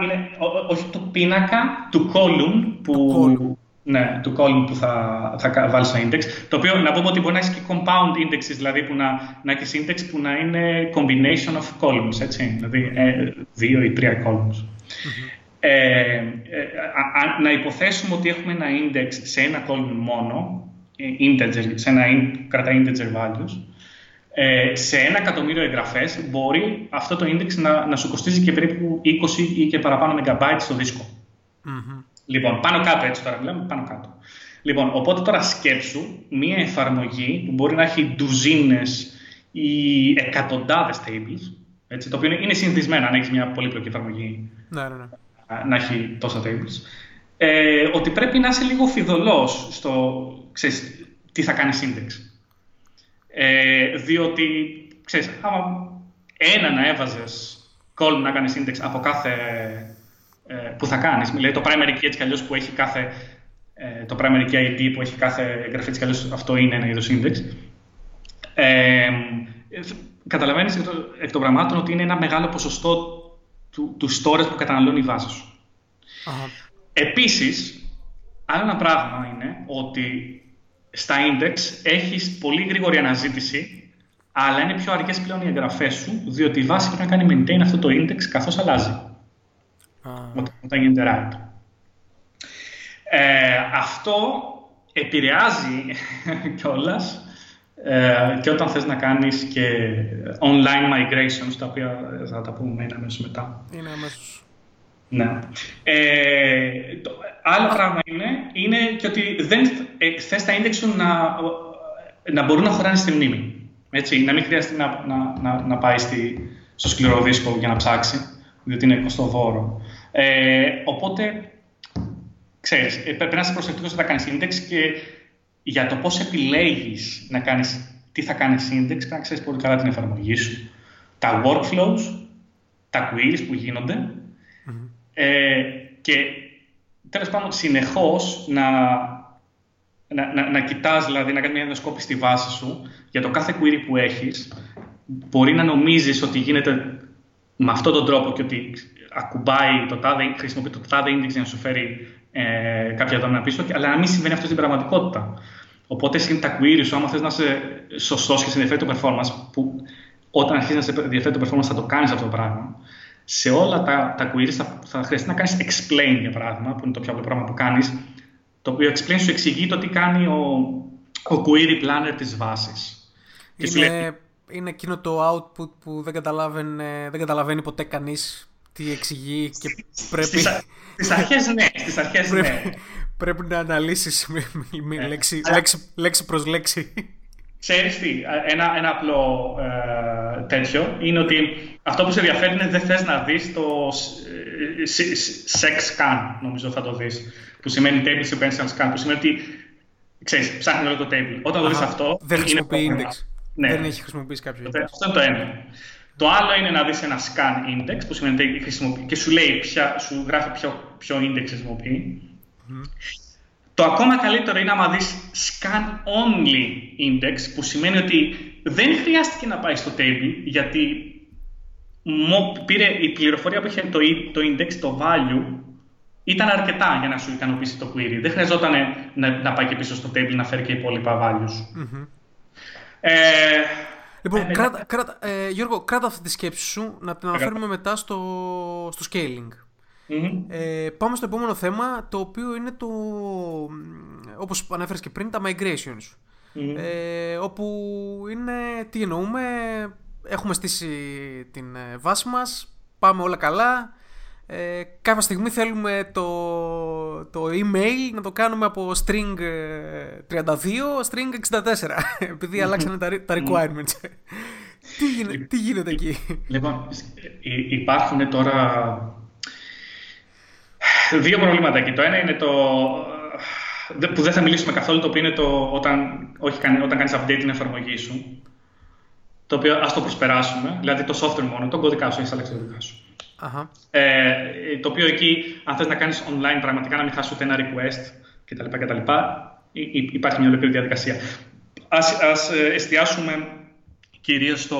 Είναι, είναι, όχι του πίνακα, του column που, του ναι, του column που θα, θα βάλεις στο index. Το οποίο να πούμε ότι μπορεί να έχεις και compound indexes, δηλαδή που να, να έχεις index που να είναι combination of columns, έτσι. Δηλαδή ε, δύο ή τρία columns. Ε, ε, να υποθέσουμε ότι έχουμε ένα index σε ένα column μόνο, ε, integer, σε ένα κρατά integer values, ε, σε ένα εκατομμύριο εγγραφές μπορεί αυτό το index να, να σου κοστίζει και περίπου 20 ή και παραπάνω megabytes στο δισκο Λοιπόν, πάνω κάτω έτσι τώρα μιλάμε, πάνω κάτω. Λοιπόν, οπότε τώρα σκέψου μία εφαρμογή που μπορεί να έχει ντουζίνες ή εκατοντάδες tables, έτσι, το οποίο είναι, είναι συνηθισμένο αν έχεις μια πολύπλοκη εφαρμογή ναι, ναι, ναι. να έχει τόσα tables. Ε, ότι πρέπει να είσαι λίγο φιδωλός στο, ξέρεις, τι θα κάνεις index. Ε, διότι, ξέρεις, άμα ένα να έβαζες call να κάνεις index από κάθε ε, που θα κάνεις. Δηλαδή το primary key έτσι κι που έχει κάθε, ε, το primary key ID που έχει κάθε εγγραφή έτσι κι αυτό είναι ένα είδος index. Ε, καταλαβαίνεις εκ των πραγμάτων ότι είναι ένα μεγάλο ποσοστό του, του storage που καταναλώνει η βάση σου. Uh-huh. Επίσης, άλλο ένα πράγμα είναι ότι στα index έχεις πολύ γρήγορη αναζήτηση αλλά είναι πιο αργές πλέον οι εγγραφές σου, διότι η βάση πρέπει να κάνει maintain αυτό το index καθώς αλλάζει όταν γίνεται write. Ε, αυτό επηρεάζει κιόλας ε, και όταν θες να κάνεις και online migrations, τα οποία θα τα πούμε είναι αμέσως μετά. Είναι αμέσως. Ναι. Ε, το άλλο πράγμα είναι, είναι και ότι δεν ε, θες τα index σου να, να μπορούν να χωράνε στη μνήμη. Έτσι, να μην χρειάζεται να, να, να, να πάει στη, στο σκληρό δίσκο για να ψάξει, διότι είναι κοστοβόρο. Ε, οπότε, ξέρεις, ε, πρέπει να είσαι προσεκτικός όταν κάνεις index και για το πώς επιλέγεις να κάνεις, τι θα κάνεις index, πρέπει να ξέρεις πολύ καλά την εφαρμογή σου, τα workflows, τα queries που γινονται ε, και τέλος πάντων συνεχώς να, να, να, να κοιτάς, δηλαδή να κάνεις μια ενδοσκόπηση στη βάση σου για το κάθε query που έχεις, μπορεί να νομίζεις ότι γίνεται με αυτόν τον τρόπο και ότι ακουμπάει το τάδε, χρησιμοποιεί το τάδε index για να σου φέρει ε, κάποια δόμενα πίσω, αλλά να μην συμβαίνει αυτό στην πραγματικότητα. Οπότε είναι τα queries σου, άμα θες να είσαι σωστός και σε ενδιαφέρει το performance, που όταν αρχίζεις να σε ενδιαφέρει το performance θα το κάνεις αυτό το πράγμα, σε όλα τα, τα queries θα, θα χρειαστεί να κάνεις explain για παράδειγμα, που είναι το πιο απλό πράγμα που κάνεις, το οποίο explain σου εξηγεί το τι κάνει ο, ο query planner της βάσης. Είναι, είναι εκείνο το output που δεν καταλαβαίνει, δεν καταλαβαίνει ποτέ κανείς τι εξηγεί και πρέπει... Στις, αρχές ναι, στις αρχές πρέπει, ναι. Πρέπει να αναλύσεις με, με ναι. λέξη, λέξη, λέξη προς λέξη. Ξέρεις τι, ένα, ένα απλό ε, τέτοιο είναι ότι αυτό που σε ενδιαφέρει είναι δεν θες να δεις το sex scan, νομίζω θα το δεις, που σημαίνει table sequential scan, που σημαίνει ότι ξέρεις, ψάχνει όλο το table. Όταν το δεις αυτό... Δεν χρησιμοποιεί index. Ναι. Δεν έχει χρησιμοποιήσει κάποιο index. Αυτό είναι το ένα. Το άλλο είναι να δεις ένα scan index που σημαίνει ότι χρησιμοποιεί και σου λέει ποια, σου γράφει ποιο, ποιο index χρησιμοποιεί. Το ακόμα καλύτερο είναι να δεις scan only index που σημαίνει ότι δεν χρειάστηκε να πάει στο table γιατί πήρε η πληροφορία που είχε το, το index, το value ήταν αρκετά για να σου ικανοποιήσει το query. Δεν χρειαζόταν να, να πάει και πίσω στο table να φέρει και υπόλοιπα values. Mm-hmm. Ε, Λοιπόν, ε, κράτα, κράτα, ε, Γιώργο, κράτα αυτή τη σκέψη σου να την αναφέρουμε μετά στο, στο scaling. Ε, πάμε στο επόμενο θέμα, το οποίο είναι το, όπως ανέφερες και πριν, τα migrations. Ε, όπου είναι, τι εννοούμε, έχουμε στήσει την ε, βάση μας, πάμε όλα καλά, ε, κάποια στιγμή θέλουμε το, το email να το κάνουμε από string 32 string 64 επειδή αλλάξανε τα, τα requirements. τι, γίνεται, τι γίνεται εκεί; Λοιπόν, υπάρχουν τώρα δύο προβλήματα εκεί. Το ένα είναι το που δεν θα μιλήσουμε καθόλου, το οποίο είναι το όταν, όχι, όταν κάνεις update την εφαρμογή σου. Το οποίο ας το προσπεράσουμε, δηλαδή το software μόνο, τον κωδικά σου, έχεις αλλάξει το κωδικά σου. Ε, το οποίο εκεί, αν θες να κάνεις online πραγματικά να μην χάσεις ούτε ένα request κτλ. κτλ υπάρχει μια ολόκληρη διαδικασία. Ας, ας ε, εστιάσουμε κυρίως στο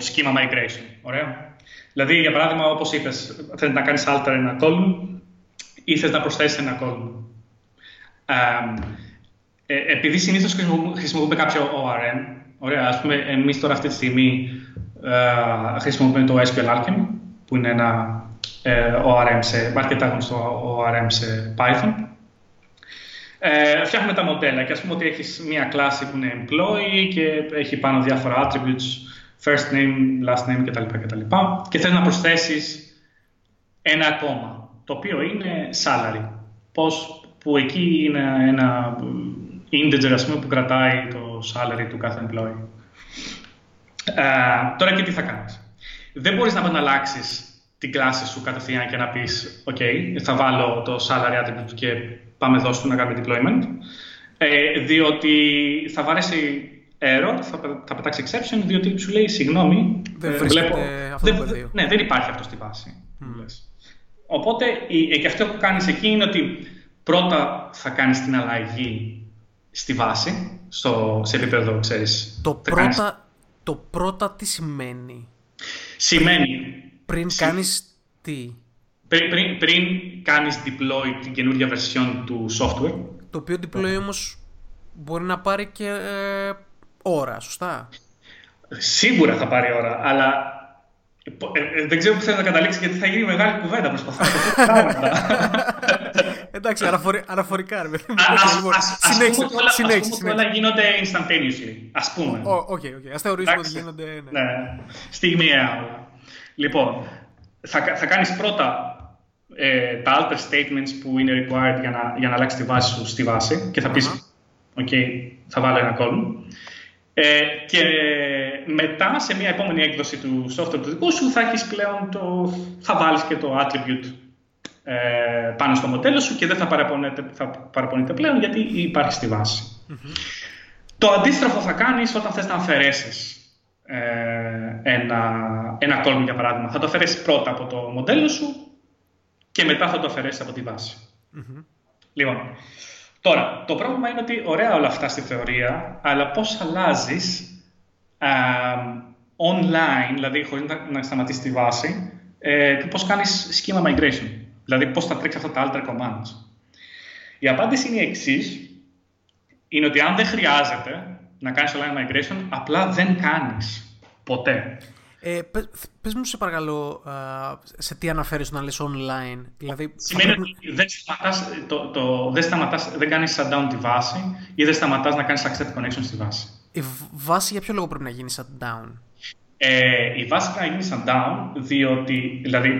σχήμα migration. Ωραία. Δηλαδή, για παράδειγμα, όπως είπες, θέλεις να κάνεις alter ένα column ή θες να προσθέσεις ένα column. Ε, επειδή συνήθως χρησιμοποιούμε κάποιο ORM, ωραία, ας πούμε, εμείς τώρα αυτή τη στιγμή ε, χρησιμοποιούμε το SQL Alchemy, που είναι ένα ε, ORM σε, αρκετά γνωστό ORM σε Python. Ε, φτιάχνουμε τα μοντέλα και ας πούμε ότι έχεις μία κλάση που είναι employee και έχει πάνω διάφορα attributes, first name, last name κτλ. κτλ. Και θέλεις να προσθέσεις ένα ακόμα, το οποίο είναι salary. Πώς, που εκεί είναι ένα integer ας πούμε, που κρατάει το salary του κάθε employee. Ε, τώρα και τι θα κάνεις. Δεν μπορείς να αλλάξει την κλάση σου κατευθείαν και να πεις «OK, θα βάλω το salary attribute και πάμε εδώ στο να κάνουμε deployment». Ε, διότι θα βαρέσει error, θα, θα πετάξει exception, διότι σου λέει «Συγγνώμη, δεν ε, βλέπω, αυτό δεν, το ναι, δεν υπάρχει αυτό στη βάση». Οπότε, η, και αυτό που κάνεις εκεί είναι ότι πρώτα θα κάνεις την αλλαγή στη βάση, στο, σε επίπεδο, ξέρεις. Το πρώτα, το πρώτα τι σημαίνει; Σημαίνει... Πριν, κάνεις τι; Πριν, πριν, πριν κάνεις deploy την καινούργια version του software. Το οποίο deploy όμως μπορεί να πάρει και ε, ώρα, σωστά; Σίγουρα θα πάρει ώρα, αλλά ε, ε, δεν ξέρω πού θέλω να καταλήξει γιατί θα γίνει μεγάλη κουβέντα προσπαθώ να το Εντάξει, αναφορικά ρε παιδί Συνέχισε. ότι όλα γίνονται instantaneously, ας πούμε. Οκ, οκ, ας θεωρήσουμε ότι γίνονται... Ναι, ναι στιγμιαία όλα. Λοιπόν, θα κάνεις πρώτα ε, τα alter statements που είναι required για να, για να αλλάξεις τη βάση σου στη βάση και θα πεις, οκ, θα βάλω ένα column. Ε, και μετά, σε μια επόμενη έκδοση του software του δικού σου, θα, έχεις πλέον το, θα βάλεις και το attribute ε, πάνω στο μοντέλο σου και δεν θα παραπονείται, θα παραπονείται πλέον γιατί υπάρχει στη βάση. Το αντίστροφο θα κάνεις όταν θες να αφαιρέσεις ε, ένα, ένα column, για παράδειγμα. Θα το αφαιρέσεις πρώτα από το μοντέλο σου και μετά θα το αφαιρέσεις από τη βαση Λοιπόν, τώρα, το πρόβλημα είναι ότι ωραία όλα αυτά στη θεωρία, αλλά πώς αλλάζεις online, δηλαδή χωρίς να, να σταματήσεις τη βάση, ε, και πώς κάνεις σχήμα migration. Δηλαδή, πώς θα τρέξεις αυτά τα alter commands. Η απάντηση είναι η εξής. Είναι ότι αν δεν χρειάζεται να κάνεις online migration, απλά δεν κάνεις. Ποτέ. Ε, πες, μου σε παρακαλώ σε τι αναφέρεις όταν λες online. Δηλαδή, Σημαίνει ότι δεν σταματάς, το, το, δεν, σταματάς, δεν κάνεις shutdown τη βάση ή δεν σταματάς να κάνεις accept connection στη βάση. Η βάση για ποιο λόγο πρέπει να γίνει shutdown; Ε, η βάση πρέπει να γίνει shutdown διότι, δηλαδή,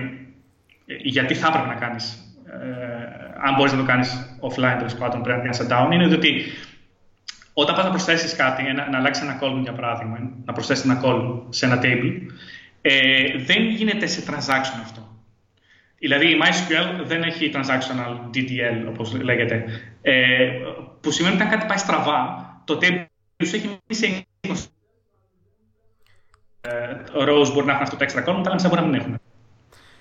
ε, γιατί θα έπρεπε να κάνεις, ε, αν μπορείς να το κάνεις offline τέλος πάντων πρέπει να κάνει shutdown, είναι διότι όταν πας να προσθέσεις κάτι, να, να αλλάξεις ένα column για παράδειγμα, να προσθέσεις ένα column σε ένα table, ε, δεν γίνεται σε transaction αυτό. Δηλαδή η MySQL δεν έχει transactional DDL, όπως λέγεται, ε, που σημαίνει ότι αν κάτι πάει στραβά, το table σου έχει σε 20 ε, rows μπορεί να έχουν αυτό το extra column, τα άλλα μπορεί να μην έχουν.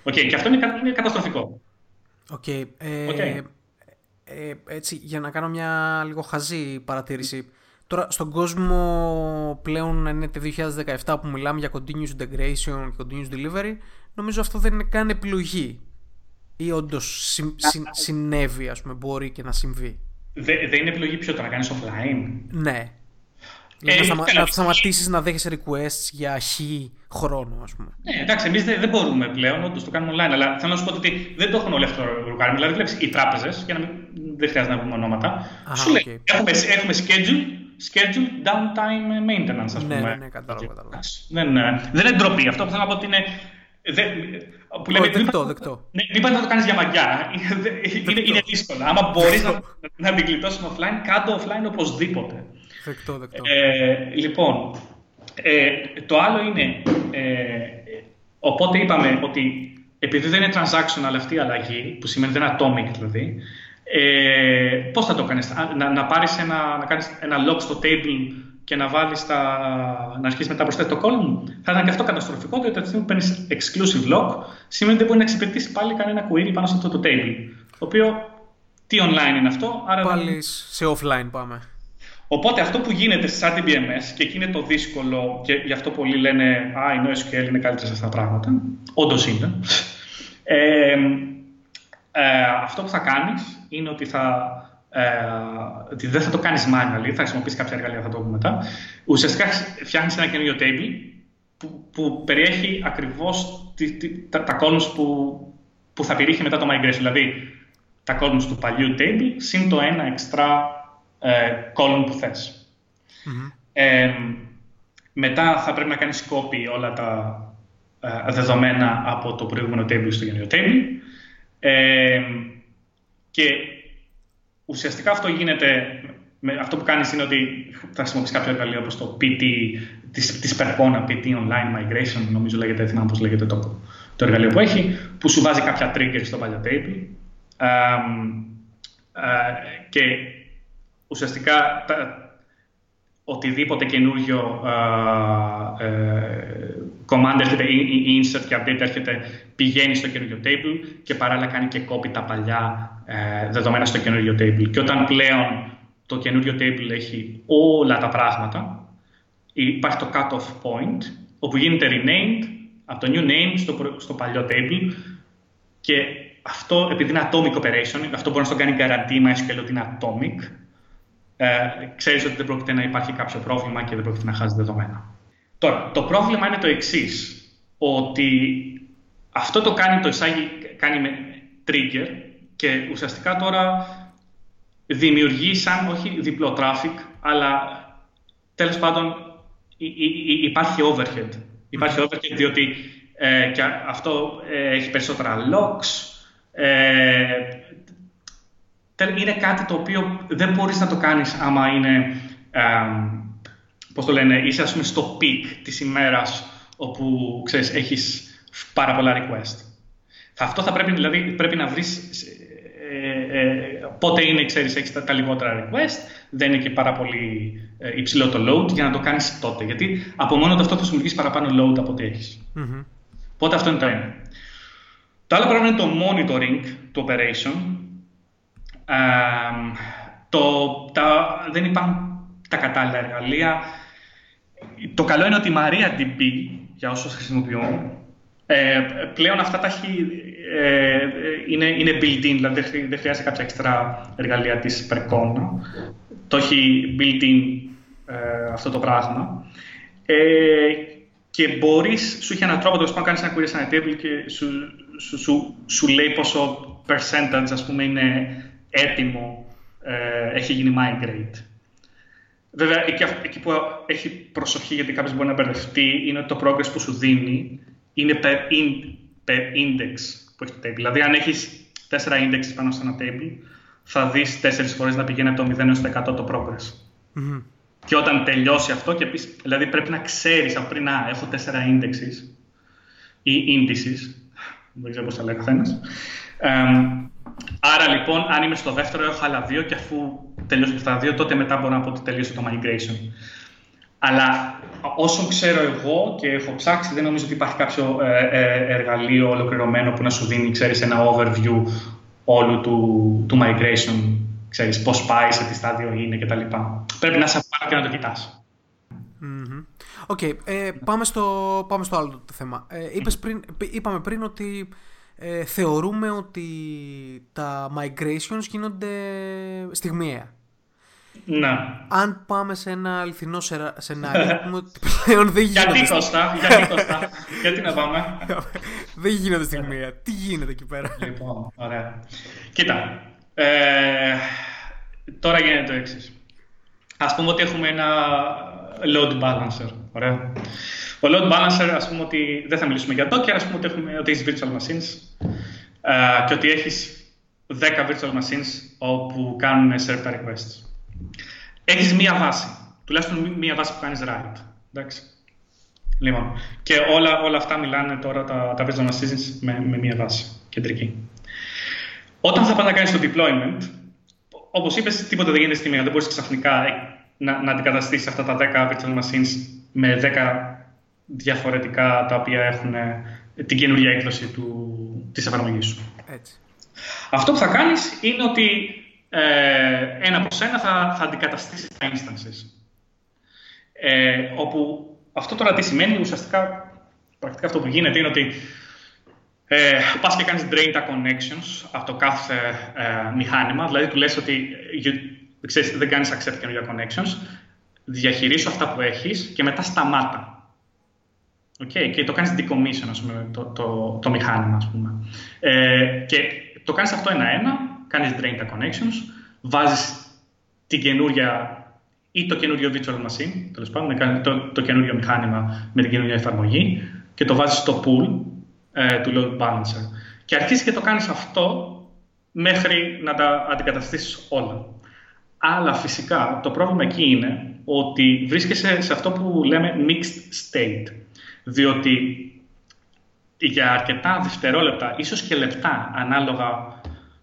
Okay, και αυτό είναι, είναι καταστροφικό. Okay, ε, okay. Ε, έτσι, για να κάνω μια λίγο χαζή παρατήρηση. Τώρα, στον κόσμο πλέον είναι το 2017 που μιλάμε για continuous integration και continuous delivery, νομίζω αυτό δεν είναι καν επιλογή. Ή όντως συ, συ, συνέβη, ας πούμε, μπορεί και να συμβεί. Δεν είναι επιλογή ποιο, το να κάνεις offline. Ναι. Ε, να, σταμα, να σταματήσεις να δέχεσαι requests για χ χρόνο, ας πούμε. Ναι, εντάξει, εμείς δεν, δεν μπορούμε πλέον, όντως το κάνουμε online. Αλλά θέλω να σου πω ότι δεν το έχουν όλοι αυτό το ρουκάρι. Δηλαδή, βλέπεις οι τράπεζες, για να μην δεν χρειάζεται να πούμε ονόματα. Αχα, σου λέει, έχουμε, έχουμε schedule, schedule downtime maintenance, ας ναι, πούμε. Ναι, ναι, κατάλαβα. κατάλαβα. Δεν, ε, δεν είναι ντροπή. Αυτό που θέλω να πω ότι είναι. Δεν, που λέμε, δεκτό, δεκτό. Ναι, μην πας να το κάνεις για μαγιά. Είναι, είναι δύσκολο. Άμα μπορείς να, να την γλιτώσεις offline, κάτω offline οπωσδήποτε. Δεκτό, δεκτό. Ε, λοιπόν, ε, το άλλο είναι, ε, οπότε είπαμε ότι επειδή δεν είναι transactional αυτή η αλλαγή, που σημαίνει δεν είναι atomic δηλαδή, ε, πώς θα το κάνεις, να, να πάρεις ένα, να κάνεις ένα lock στο table και να βάλεις τα, να αρχίσεις μετά προσθέτεις το column, θα ήταν και αυτό καταστροφικό, διότι αυτή που παίρνεις exclusive lock, σημαίνει ότι δεν μπορεί να εξυπηρετήσει πάλι κανένα query πάνω σε αυτό το table. Το οποίο, τι online είναι αυτό, άρα... Πάλι σε offline πάμε. Οπότε αυτό που γίνεται σε RDBMS και εκεί είναι το δύσκολο και γι' αυτό πολλοί λένε «Α, η NoSQL είναι καλύτερη σε αυτά τα πράγματα». Όντως είναι. Ε, ε, αυτό που θα κάνεις είναι ότι θα ε, ότι δεν θα το κάνεις manually, θα χρησιμοποιήσεις κάποια εργαλεία, θα το πούμε μετά. Ουσιαστικά φτιάχνεις ένα καινούριο table που, που περιέχει ακριβώς τη, τη, τα, τα columns που, που θα περιέχει μετά το migration. Δηλαδή, τα columns του παλιού table συν το ένα extra ε, column που θες. Ε, μετά θα πρέπει να κάνεις copy όλα τα ε, δεδομένα από το προηγούμενο table στο καινούριο table. Ε, και ουσιαστικά αυτό γίνεται, με, αυτό που κάνεις είναι ότι θα χρησιμοποιείς κάποιο εργαλείο όπως το PT, της, της Percona, PT Online Migration, νομίζω λέγεται, θυμάμαι πώς λέγεται το, το εργαλείο που έχει, που σου βάζει κάποια trigger στο παλιό table. Ε, και ουσιαστικά οτιδήποτε καινούριο ε, command έρχεται ή insert και update έρχεται πηγαίνει στο καινούριο table και παράλληλα κάνει και copy τα παλιά ε, δεδομένα στο καινούριο table. Και όταν πλέον το καινούριο table έχει όλα τα πράγματα, υπάρχει το cut-off point, όπου γίνεται renamed από το new name στο, στο παλιό table και αυτό επειδή είναι atomic operation, αυτό μπορεί να το κάνει guarantee MySQL ότι είναι atomic, ε, ξέρεις ότι δεν πρόκειται να υπάρχει κάποιο πρόβλημα και δεν πρόκειται να χάσει δεδομένα. Τώρα, το πρόβλημα είναι το εξής ότι αυτό το κάνει το εισάγει, κάνει με trigger και ουσιαστικά τώρα δημιουργεί σαν όχι διπλό traffic, αλλά τέλος πάντων υπάρχει overhead. Υπάρχει overhead διότι ε, και αυτό ε, έχει περισσότερα logs, ε, είναι κάτι το οποίο δεν μπορείς να το κάνεις άμα είναι, ε, πώς το λένε, είσαι ας πούμε στο peak της ημέρας όπου, ξέρεις, έχεις πάρα πολλά request. Αυτό θα πρέπει, δηλαδή, πρέπει να βρεις ε, ε, πότε είναι, ξέρεις, έχεις τα, λιγότερα request, δεν είναι και πάρα πολύ ε, υψηλό το load για να το κάνεις τότε. Γιατί από μόνο το αυτό θα σου δημιουργήσει παραπάνω load από ό,τι έχεις. Mm-hmm. Οπότε αυτό είναι το ένα. Το άλλο πράγμα είναι το monitoring του operation, το, τα, δεν υπάρχουν τα κατάλληλα εργαλεία. Το καλό είναι ότι η MariaDB, για όσους χρησιμοποιούν, ε, πλέον αυτά τα έχει, ε, είναι, είναι built-in, δηλαδή δεν χρειάζεται κάποια έξτρα εργαλεία της Percona. Το έχει built-in ε, αυτό το πράγμα. Ε, και μπορείς, σου έχει έναν τρόπο, το να κάνεις ένα query σε ένα table και σου, σου, σου, σου λέει πόσο percentage, ας πούμε, είναι έτοιμο, ε, έχει γίνει migrate. Βέβαια, εκεί, εκεί, που έχει προσοχή, γιατί κάποιος μπορεί να μπερδευτεί, είναι ότι το progress που σου δίνει είναι per, in, per index που έχει το table. Δηλαδή, αν έχεις τέσσερα index πάνω σε ένα table, θα δεις τέσσερις φορές να πηγαίνει από το 0 έως το 100 το progress. Mm-hmm. Και όταν τελειώσει αυτό, και πεις, δηλαδή πρέπει να ξέρεις από πριν, να έχω τέσσερα indexes ή indices, δεν ξέρω πώς θα λέει ο καθένας. Άρα λοιπόν, αν είμαι στο δεύτερο, έχω άλλα δύο και αφού τελειώσω αυτά τα δύο, τότε μετά μπορώ να πω ότι τελείωσε το migration. Αλλά όσο ξέρω εγώ και έχω ψάξει, δεν νομίζω ότι υπάρχει κάποιο ε, ε, εργαλείο ολοκληρωμένο που να σου δίνει, ξέρεις, ένα overview όλου του, του migration, ξέρεις, πώς πάει, σε τι στάδιο είναι κτλ. Πρέπει να είσαι πάνω και να το κοιτάς. Οκ, okay, ε, πάμε, στο, πάμε στο άλλο το θέμα. Ε, είπες πριν, είπαμε πριν ότι ε, θεωρούμε ότι τα migrations γίνονται στιγμιαία. Ναι. Αν πάμε σε ένα αληθινό σενάριο, πούμε ότι πλέον δεν γίνονται. Γιατί Κώστα, γιατί Κώστα, γιατί να πάμε; δεν γίνονται στιγμιαία. Τι γίνεται εκεί πέρα; Λοιπόν, ωραία. Κοίτα, ε, τώρα γίνεται το εξής. Ας πούμε ότι έχουμε ένα load balancer. Ωραία. Ο load balancer, ας πούμε ότι δεν θα μιλήσουμε για Docker, ας πούμε ότι, έχουμε, ότι έχεις virtual machines uh, και ότι έχεις 10 virtual machines όπου κάνουν server requests. Έχεις μία βάση, τουλάχιστον μία βάση που κάνεις write. Εντάξει. Λοιπόν, και όλα, όλα αυτά μιλάνε τώρα τα, τα virtual machines με, με μία βάση κεντρική. Όταν θα πας να κάνεις το deployment, όπως είπες, τίποτα δεν γίνεται στη μία. Δεν μπορείς ξαφνικά να, να αντικαταστήσεις αυτά τα 10 virtual machines με 10 διαφορετικά τα οποία έχουν ε, την καινούργια έκδοση του, της εφαρμογής σου. Έτσι. Αυτό που θα κάνεις είναι ότι ε, ένα προς ένα θα, θα αντικαταστήσεις τα instances. Ε, όπου αυτό τώρα τι σημαίνει, ουσιαστικά, πρακτικά αυτό που γίνεται είναι ότι ε, πας και κάνεις drain τα connections από το κάθε ε, μηχάνημα, δηλαδή του λες ότι ξέρεις, δεν κάνεις accept καινούργια connections, διαχειρίσου αυτά που έχεις και μετά σταμάτα. Okay, και το κάνεις decommission, ας πούμε, το, το, το μηχάνημα, ας πούμε. Ε, και το κάνεις αυτό ένα-ένα, κάνεις drain τα connections, βάζεις την καινούρια ή το καινούριο virtual machine, τέλος πάντων, το, το καινούριο μηχάνημα με την καινούργια εφαρμογή και το βάζεις στο pool ε, του load balancer. Και αρχίζεις και το κάνεις αυτό μέχρι να τα αντικαταστήσεις όλα. Αλλά φυσικά το πρόβλημα εκεί είναι ότι βρίσκεσαι σε αυτό που λέμε mixed state. Διότι για αρκετά δευτερόλεπτα, ίσως και λεπτά, ανάλογα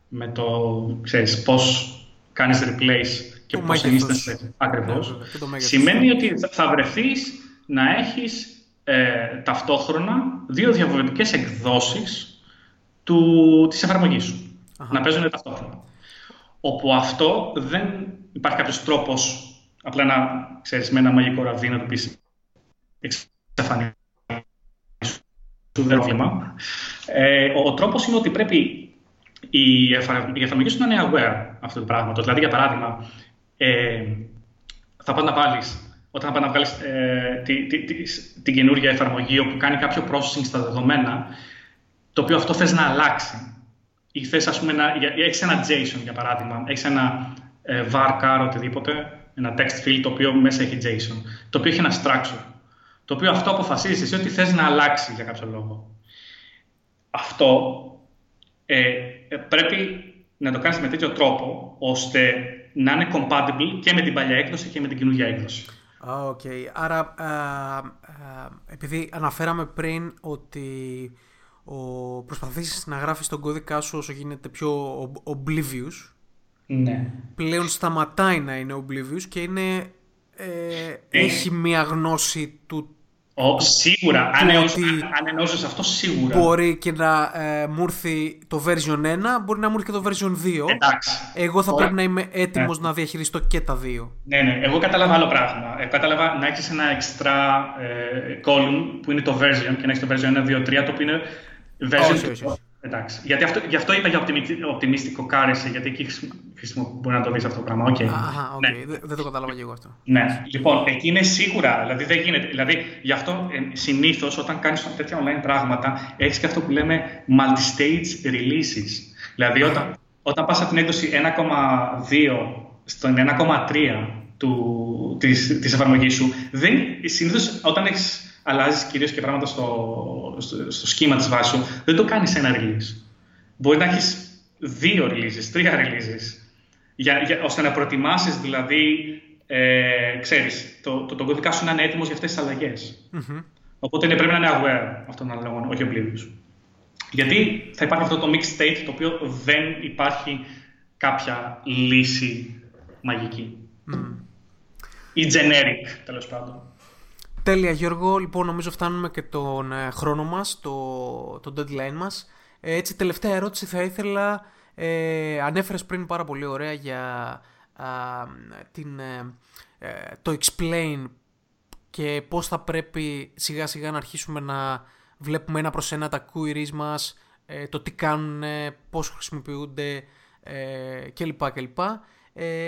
με το, ξέρεις, πώς κάνεις replace και πώς ενίστασαι ακριβώς, ναι, σημαίνει ότι θα βρεθείς να έχεις ε, ταυτόχρονα δύο διαφορετικές εκδόσεις του, της εφαρμογής σου. Να παίζουν ταυτόχρονα. Όπου αυτό δεν υπάρχει κάποιος τρόπος απλά να ξέρεις με ένα μαγικό ραβδί να του πεις εξαφανίσου δεν πρόβλημα. Ε, ο, ο τρόπος είναι ότι πρέπει η, εφαρμογή σου να είναι aware αυτού του πράγματος. Δηλαδή, για παράδειγμα, ε, θα πας να βάλεις όταν θα πάει να βγάλεις ε, τη, τη, τη, την καινούργια εφαρμογή όπου κάνει κάποιο processing στα δεδομένα, το οποίο αυτό θες να αλλάξει. Ή θες, ας πούμε, να, έχεις ένα JSON, για παράδειγμα, έχεις ένα ε, var, οτιδήποτε, ένα text field το οποίο μέσα έχει JSON, το οποίο έχει ένα structure, το οποίο αυτό αποφασίζεις εσύ ότι θες να αλλάξει για κάποιο λόγο. Αυτό ε, ε πρέπει να το κάνεις με τέτοιο τρόπο, ώστε να είναι compatible και με την παλιά έκδοση και με την καινούργια έκδοση. Οκ. Άρα, επειδή αναφέραμε πριν ότι ο, προσπαθήσεις να γράφεις τον κώδικα σου όσο γίνεται πιο oblivious, ναι. πλέον σταματάει να είναι oblivious και είναι, ε, ε. έχει μία γνώση του ο, σίγουρα, αν, αν εννοούσε αυτό, σίγουρα. Μπορεί και να ε, μου έρθει το version 1, μπορεί να μου έρθει και το version 2. Εντάξει. Εγώ θα πρέπει να είμαι έτοιμος ναι. να διαχειριστώ και τα δύο. Ναι, ναι. Εγώ κατάλαβα άλλο πράγμα. Ε, κατάλαβα να έχεις ένα extra ε, column που είναι το version και να έχεις το version 1, 2, 3, το οποίο είναι version. Όχι, όχι, όχι. Εντάξει. Γιατί αυτό, γι' αυτό είπα για optimistic currency, γιατί εκεί μπορεί να το δει αυτό το πράγμα. Okay. Αχα, okay. ναι. Δεν το κατάλαβα και εγώ αυτό. Ναι. Λοιπόν, εκεί είναι σίγουρα. Δηλαδή, δεν γίνεται. Δηλαδή, γι' αυτό ε, συνήθως όταν κάνεις τέτοια online πράγματα, έχεις και αυτό που λέμε multi-stage releases. Δηλαδή, όταν, όταν πας από την έκδοση 1,2 στον 1,3 του, της, της εφαρμογής σου, δεν, συνήθως όταν έχεις αλλάζεις κυρίως και πράγματα στο, στο, στο σχήμα της βάσης σου, δεν το κάνεις ένα release. Μπορεί να έχεις δύο releases, τρία releases, για, για, ώστε να προετοιμάσει δηλαδή, ε, ξέρεις, το, το, το κωδικά σου να είναι έτοιμος για αυτές τις αλλαγές. Mm-hmm. Οπότε είναι, πρέπει να είναι aware αυτών των αλλαγών, όχι oblivious. Γιατί θα υπάρχει αυτό το mixed state το οποίο δεν υπάρχει κάποια λύση μαγική. Mm. Ή generic, τέλος πάντων. Τέλεια Γιώργο, λοιπόν νομίζω φτάνουμε και τον ε, χρόνο μας, το, το deadline μας. Ε, έτσι τελευταία ερώτηση θα ήθελα, ε, ανέφερες πριν πάρα πολύ ωραία για την, ε, το explain και πώς θα πρέπει σιγά σιγά να αρχίσουμε να βλέπουμε ένα προς ένα τα queries μας, το τι κάνουν, πώς χρησιμοποιούνται κλπ. κλπ.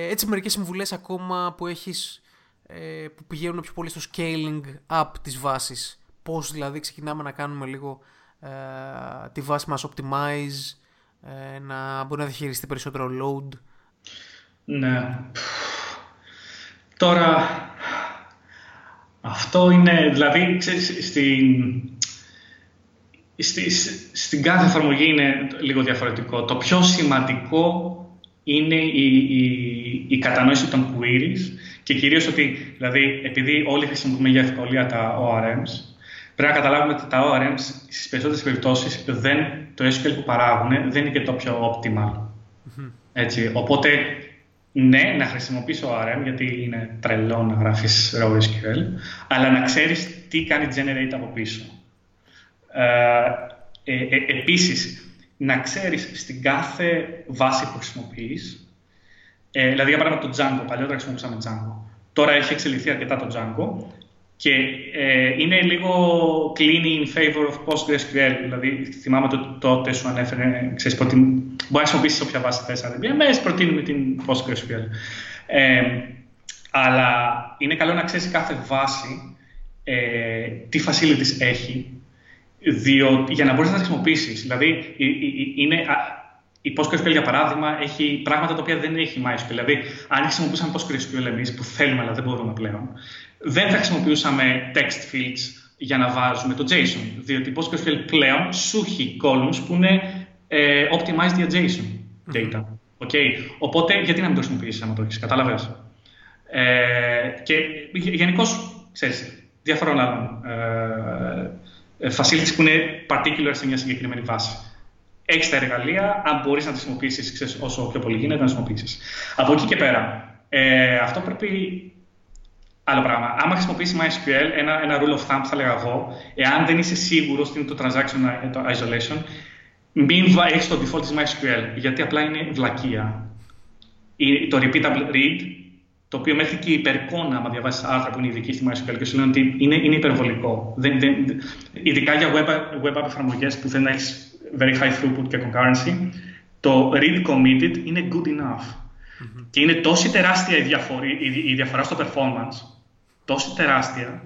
έτσι μερικές συμβουλές ακόμα που έχεις ε, που πηγαίνουν πιο πολύ στο scaling up της βάσης. Πώς δηλαδή ξεκινάμε να κάνουμε λίγο ε, τη βάση μας optimize, ε, να μπορεί να διαχειριστεί περισσότερο load. Ναι. Τώρα, αυτό είναι, δηλαδή, ξέρεις, στην, στη, στην κάθε εφαρμογή είναι λίγο διαφορετικό. Το πιο σημαντικό είναι η, η, η κατανόηση των queries και κυρίως ότι, δηλαδή, επειδή όλοι χρησιμοποιούμε για ευκολία τα ORMs, πρέπει να καταλάβουμε ότι τα ORMs στις περισσότερες περιπτώσεις το SQL που παράγουν δεν είναι και το πιο optimal. Έτσι, οπότε, ναι, να χρησιμοποιήσει ORM γιατί είναι τρελό να γράφεις raw SQL, αλλά να ξέρεις τι κάνει generate από πίσω. Ε, ε, ε επίσης, να ξέρεις στην κάθε βάση που χρησιμοποιείς Ε, δηλαδή, για παράδειγμα, το Django. Παλιότερα χρησιμοποιούσαμε Django. Τώρα έχει εξελιχθεί αρκετά το Django και ε, είναι λίγο clean in favor of PostgreSQL. Δηλαδή, θυμάμαι ότι τότε σου ανέφερε, ξέρεις, προτείνει, μπορεί να χρησιμοποιήσεις όποια βάση θες, αλλά μέσα προτείνουμε την PostgreSQL. Ε, αλλά είναι καλό να ξέρεις κάθε βάση ε, τι facilities έχει, διότι, για να μπορείς να τα χρησιμοποιήσεις. Δηλαδή, είναι, η PostgreSQL, για παράδειγμα, έχει πράγματα τα οποία δεν έχει MySQL. Δηλαδή, αν χρησιμοποιούσαμε PostgreSQL εμείς, που θέλουμε αλλά δεν μπορούμε πλέον, δεν θα χρησιμοποιούσαμε text fields για να βάζουμε το JSON. Διότι η PostgreSQL πλέον σου έχει columns που είναι ε, optimized για JSON data. Okay. Οπότε, γιατί να μην το χρησιμοποιήσεις άμα το έχεις, κατάλαβες; Ε, και γενικώ, ξέρεις, διαφορών άλλων ε, ε, facilities που είναι particular σε μια συγκεκριμένη βάση έχεις τα εργαλεία, αν μπορείς να τα χρησιμοποιήσεις όσο πιο πολύ γίνεται, να χρησιμοποιήσεις. Από εκεί και πέρα, ε, αυτό πρέπει. Άλλο πράγμα. Άμα χρησιμοποιήσεις MySQL, ένα, ένα rule of thumb θα λέγα εγώ, εάν δεν είσαι σίγουρος ότι είναι το transaction το isolation, μην έχεις το default της MySQL, γιατί απλά είναι βλακεία. Το repeatable read, το οποίο μέχρι και η υπερκόνα, άμα διαβάσεις άρθρα που είναι ειδική στη MySQL και σου λένε ότι είναι, είναι υπερβολικό. Δεν, δεν, ειδικά για web, web app εφαρμογέ που δεν έχεις very high throughput και concurrency, το read committed είναι good enough. Mm-hmm. Και είναι τόση τεράστια η, διαφορά, η, η διαφορά στο performance, τόση τεράστια,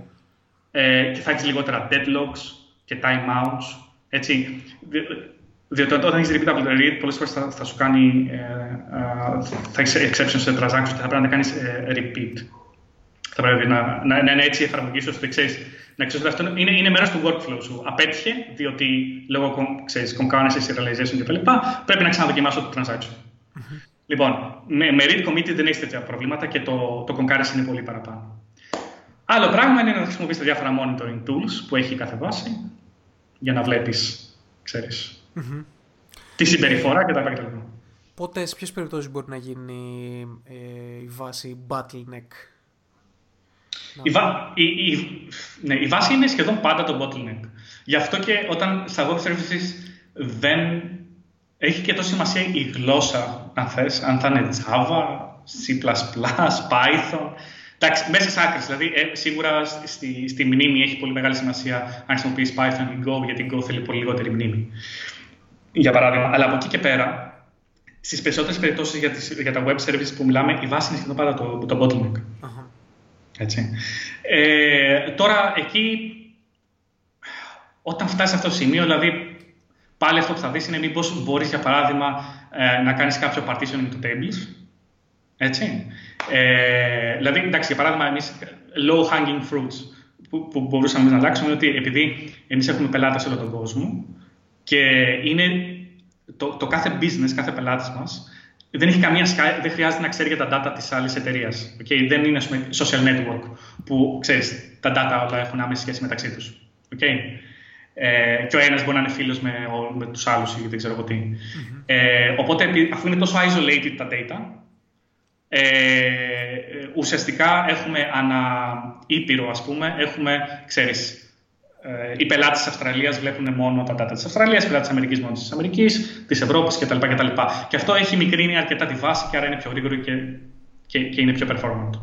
ε, και θα έχεις λιγότερα deadlocks και timeouts. Έτσι, διότι όταν έχεις repeatable read, πολλές φορές θα, θα, σου κάνει. Ε, ε, θα έχεις exceptions σε transactions και θα πρέπει να τα κάνεις ε, repeat. Θα πρέπει να, να, να είναι έτσι η εφαρμογή ώστε ξέρεις να ξέρεις ότι αυτό είναι, είναι μέρος του workflow σου. Απέτυχε, διότι λόγω ξέρεις, concurrency, serialization κτλ. πρέπει να ξαναδοκιμάσω το transaction. Mm-hmm. Λοιπόν, με, με read committee δεν έχεις τέτοια προβλήματα και το, το concurrency είναι πολύ παραπάνω. Άλλο πράγμα είναι να χρησιμοποιήσει διάφορα monitoring tools που έχει κάθε βάση για να βλέπεις, ξέρεις, mm-hmm. τη συμπεριφορά και τα λοιπά. Πότε, σε ποιες περιπτώσεις μπορεί να γίνει ε, η βάση bottleneck; Η, βα... η, η... Ναι, η βάση είναι σχεδόν πάντα το bottleneck. Γι' αυτό και όταν στα web services δεν έχει και τόσο σημασία η γλώσσα, αν θες, αν θα είναι Java, C++, Python. Εντάξει, μέσα σε άκρες, δηλαδή ε, σίγουρα στη, στη μνήμη έχει πολύ μεγάλη σημασία αν χρησιμοποιείς Python ή Go, γιατί Go θέλει πολύ λιγότερη μνήμη. Για παράδειγμα, αλλά από εκεί και πέρα, στις περισσότερες περιπτώσεις για, για τα web services που μιλάμε, η βάση είναι σχεδόν πάντα το, το bottleneck. Έτσι. Ε, τώρα, εκεί, όταν φτάσεις σε αυτό το σημείο, δηλαδή, πάλι αυτό που θα δεις είναι μήπως μπορείς, για παράδειγμα, ε, να κάνεις κάποιο partitioning του tables. Έτσι. Ε, δηλαδή, εντάξει, για παράδειγμα, εμείς low hanging fruits που, που μπορούσαμε να αλλάξουμε είναι ότι επειδή εμείς έχουμε πελάτες σε όλο τον κόσμο και είναι το, το κάθε business, κάθε πελάτης μας δεν, έχει καμία, δεν χρειάζεται να ξέρει για τα data της άλλης εταιρείας. Okay? Δεν είναι πούμε, social network που ξέρεις, τα data όλα έχουν άμεση σχέση μεταξύ τους. Okay? Ε, και ο ένας μπορεί να είναι φίλος με, με τους άλλους ή δεν ξέρω εγώ τι. Mm-hmm. Ε, οπότε αφού είναι τόσο isolated τα data, ε, ουσιαστικά έχουμε ανα ήπειρο, ας πούμε, έχουμε, ξέρεις, ε, οι πελάτες της Αυστραλίας βλέπουν μόνο τα data της Αυστραλίας, οι πελάτες της Αμερικής μόνο της Αμερικής, της Ευρώπης κτλ, κτλ. Και αυτό έχει μικρύνει αρκετά τη βάση και άρα είναι πιο γρήγορο και, και, και είναι πιο performant.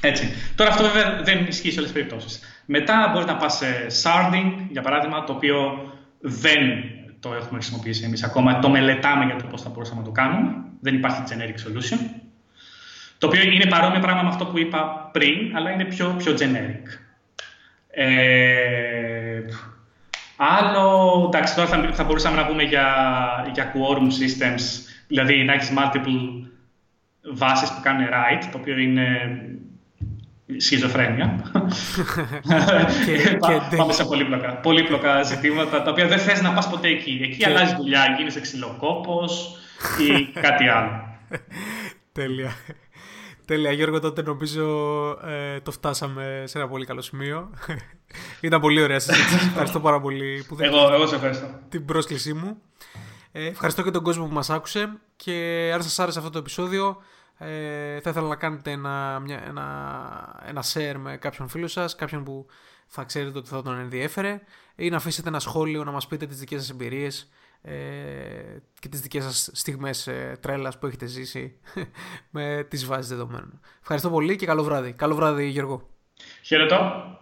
Έτσι. Τώρα αυτό βέβαια δεν ισχύει σε όλες τις περιπτώσεις. Μετά μπορεί να πας σε sharding, για παράδειγμα, το οποίο δεν το έχουμε χρησιμοποιήσει εμείς ακόμα. Το μελετάμε για το πώς θα μπορούσαμε να το κάνουμε. Δεν υπάρχει generic solution. Το οποίο είναι παρόμοιο πράγμα με αυτό που είπα πριν, αλλά είναι πιο, πιο generic. Ε, άλλο, εντάξει, τώρα θα, θα, μπορούσαμε να πούμε για, για quorum systems, δηλαδή να έχεις multiple βάσεις που κάνουν write, το οποίο είναι σχιζοφρένεια. και, Πάμε σε πολύπλοκα, πολύπλοκα ζητήματα, τα οποία δεν θες να πας ποτέ εκεί. Εκεί και... αλλάζει δουλειά, γίνεσαι ξυλοκόπος ή κάτι άλλο. Τέλεια. Τέλεια, Γιώργο, τότε νομίζω ε, το φτάσαμε σε ένα πολύ καλό σημείο. Ήταν πολύ ωραία συζήτηση. ευχαριστώ πάρα πολύ που εγώ, εγώ σε ευχαριστώ. την πρόσκλησή μου. Ε, ευχαριστώ και τον κόσμο που μας άκουσε και αν σας άρεσε αυτό το επεισόδιο ε, θα ήθελα να κάνετε ένα, μια, ένα, ένα share με κάποιον φίλο σας, κάποιον που θα ξέρετε ότι θα τον ενδιέφερε ή να αφήσετε ένα σχόλιο να μας πείτε τις δικές σας εμπειρίες ε, και τις δικές σας στιγμές ε, τρέλας που έχετε ζήσει με τις βάσεις δεδομένων. Ευχαριστώ πολύ και καλό βράδυ. Καλό βράδυ Γιώργο. Χαιρετώ.